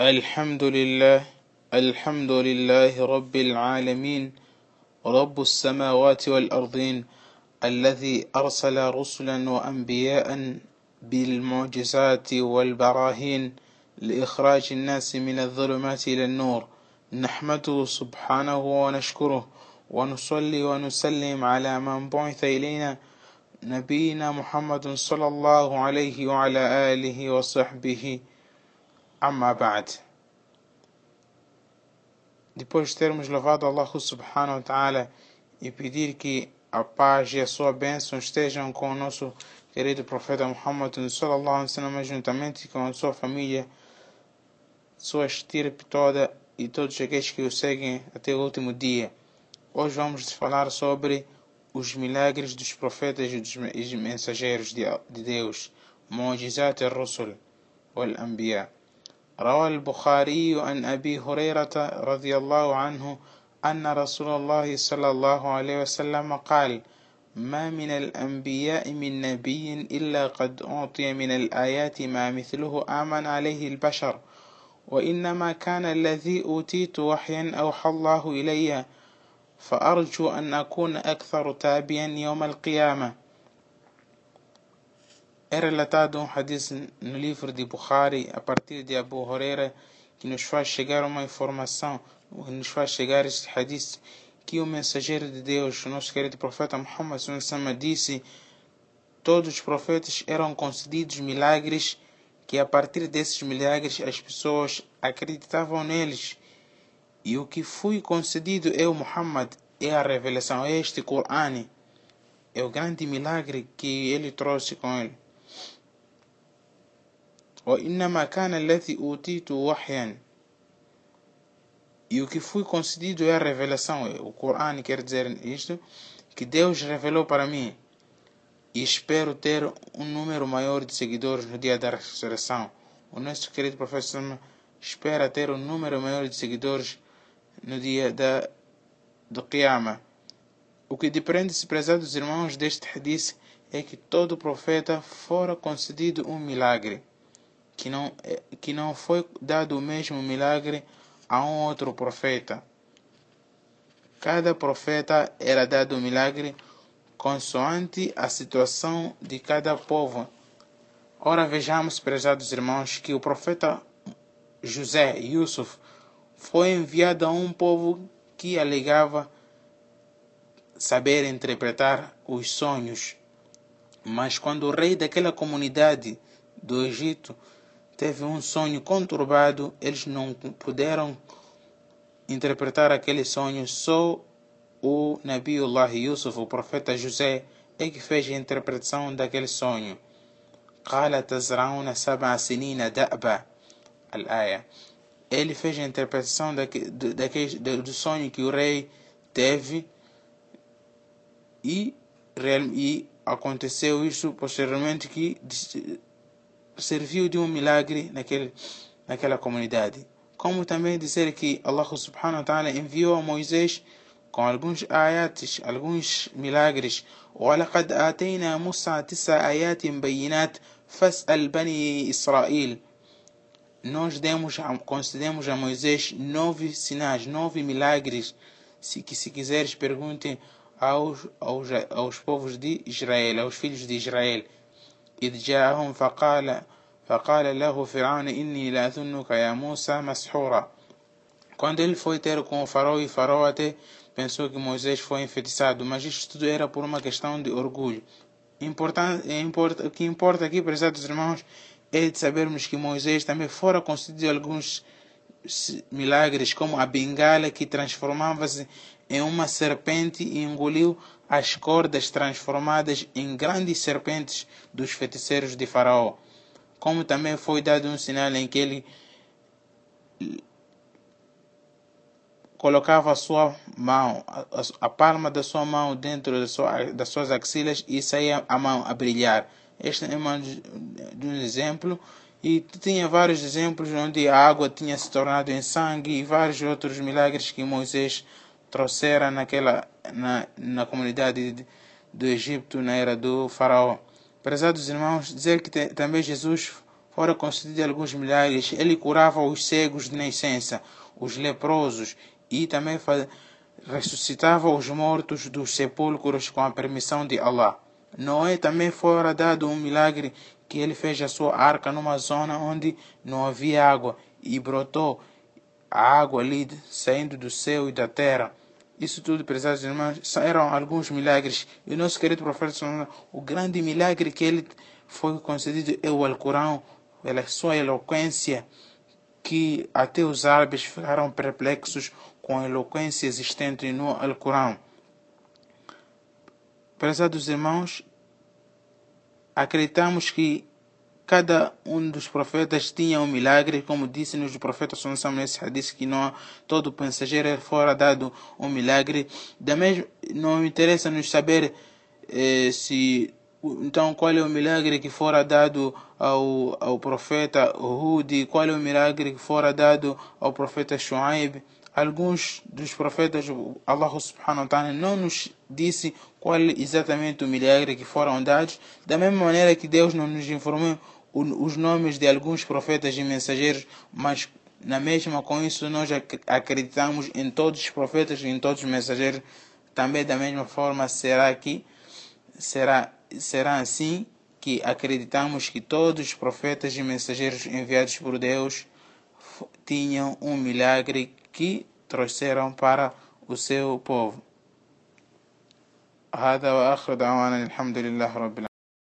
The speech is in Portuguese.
الحمد لله الحمد لله رب العالمين رب السماوات والأرضين الذي أرسل رسلا وأنبياء بالمعجزات والبراهين لإخراج الناس من الظلمات إلى النور. نحمده سبحانه ونشكره ونصلي ونسلم على من بعث إلينا نبينا محمد صلى الله عليه وعلى آله وصحبه Amma ba'd. Depois de termos louvado Allah subhanahu wa ta'ala e pedir que a paz e a sua bênção estejam com o nosso querido profeta Muhammad sallallahu alaihi wasallam juntamente com a sua família, sua estirpe toda e todos aqueles que o seguem até o último dia. Hoje vamos falar sobre os milagres dos profetas e dos mensageiros de Deus, Mu'jizat al-Rusul wal-Anbiya. روى البخاري عن أبي هريرة رضي الله عنه أن رسول الله صلى الله عليه وسلم قال ما من الأنبياء من نبي إلا قد أعطي من الآيات ما مثله آمن عليه البشر وإنما كان الذي أوتيت وحيا أوحى الله إلي فأرجو أن أكون أكثر تابيا يوم القيامة. É relatado um hadith no livro de Bukhari, a partir de Abu Huraira, que nos faz chegar uma informação, nos faz chegar este hadith, que o mensageiro de Deus, o nosso querido profeta Muhammad disse todos os profetas eram concedidos milagres que a partir desses milagres as pessoas acreditavam neles. E o que foi concedido é o Muhammad, é a revelação, é este Corão, é o grande milagre que ele trouxe com ele. وإنما كان الذي أوتيت وحيا e o que foi concedido é a revelação. O Corão quer dizer isto, que Deus revelou para mim. E espero ter um número maior de seguidores no dia da ressurreição. O nosso querido professor espera ter um número maior de seguidores no dia da, do Qiyama. O que depende-se, prezados irmãos, deste hadith é que todo profeta fora concedido um milagre que não, é, que não foi dado o mesmo milagre a um outro profeta. Cada profeta era dado um milagre consoante a situação de cada povo. Ora vejamos, prezados irmãos, que o profeta José Yusuf foi enviado a um povo que alegava saber interpretar os sonhos. Mas quando o rei daquela comunidade do Egito teve um sonho conturbado, eles não puderam interpretar aquele sonho, só o Nabiullah Yusuf, o profeta José, é que fez a interpretação daquele sonho. قال تزرعون سبع سنين دأبا الآية ele fez a interpretação daquele, daquele, do sonho que o rei teve e, e aconteceu isso posteriormente que serviu de um milagre naquele, naquela comunidade. Como também dizer que Allah subhanahu wa ta'ala enviou a Moisés com alguns ayates, alguns milagres. وَلَقَدْ آتَيْنَا مُوسَى تِسْعَ آيَاتٍ بَيِّنَاتٍ فَاسْأَلْ بَنِي إِسْرَائِيل Nós demos, concedemos a Moisés nove sinais, nove milagres. Se, que se quiseres, pergunte aos, aos, aos povos de Israel, aos filhos de Israel. إذ جاءهم فقال فقال له فرعون إني لأظنك يا موسى مسحورا Quando ele foi ter com o faraó e o faraó até pensou que Moisés foi enfeitiçado, mas isto tudo era por uma questão de orgulho. Importante, é importa, o que importa aqui, prezados irmãos, é de sabermos que Moisés também fora concedido alguns milagres, como a bengala que transformava-se em uma serpente e engoliu as cordas transformadas em grandes serpentes dos feiticeiros de Faraó. Como também foi dado um sinal em que ele colocava a sua mão, a, palma da sua mão dentro da sua, das suas axilas e saía a mão a brilhar. Este é um exemplo. E tinha vários exemplos onde a água tinha se tornado em sangue e vários outros milagres que Moisés trouxera naquela na, na comunidade do Egito na era do faraó. Prezados irmãos, dizer que te, também Jesus fora concedido alguns milagres. Ele curava os cegos de nascença, os leprosos e também ressuscitava os mortos dos sepulcros com a permissão de Allah. Noé também fora dado um milagre que ele fez a sua arca numa zona onde não havia água e brotou a água ali saindo do céu e da terra. Isso tudo, prezados irmãos, eram alguns milagres. E o nosso querido profeta, o grande milagre que ele foi concedido é o Alcorão, pela sua eloquência, que até os árabes ficaram perplexos com a eloquência existente no Alcorão. Prezados irmãos, acreditamos que cada um dos profetas tinha um milagre, como disse-nos o profeta Sallallahu nesse hadith, que não, todo mensageiro é fora dado um milagre. Da mesma, não interessa nos saber eh, se então qual é o milagre que fora dado ao, ao profeta Hud, qual é o milagre que fora dado ao profeta Shuaib. Alguns dos profetas, Allah subhanahu wa ta'ala não nos disse qual exatamente o milagre que foram dados, da mesma maneira que Deus não nos informou os nomes de alguns profetas e mensageiros, mas na mesma com isso nós acreditamos em todos os profetas e em todos os mensageiros. Também da mesma forma será que será será assim que acreditamos que todos os profetas e mensageiros enviados por Deus tinham um milagre que trouxeram para o seu povo. هذا وآخر دعوانا الحمد لله رب العالمين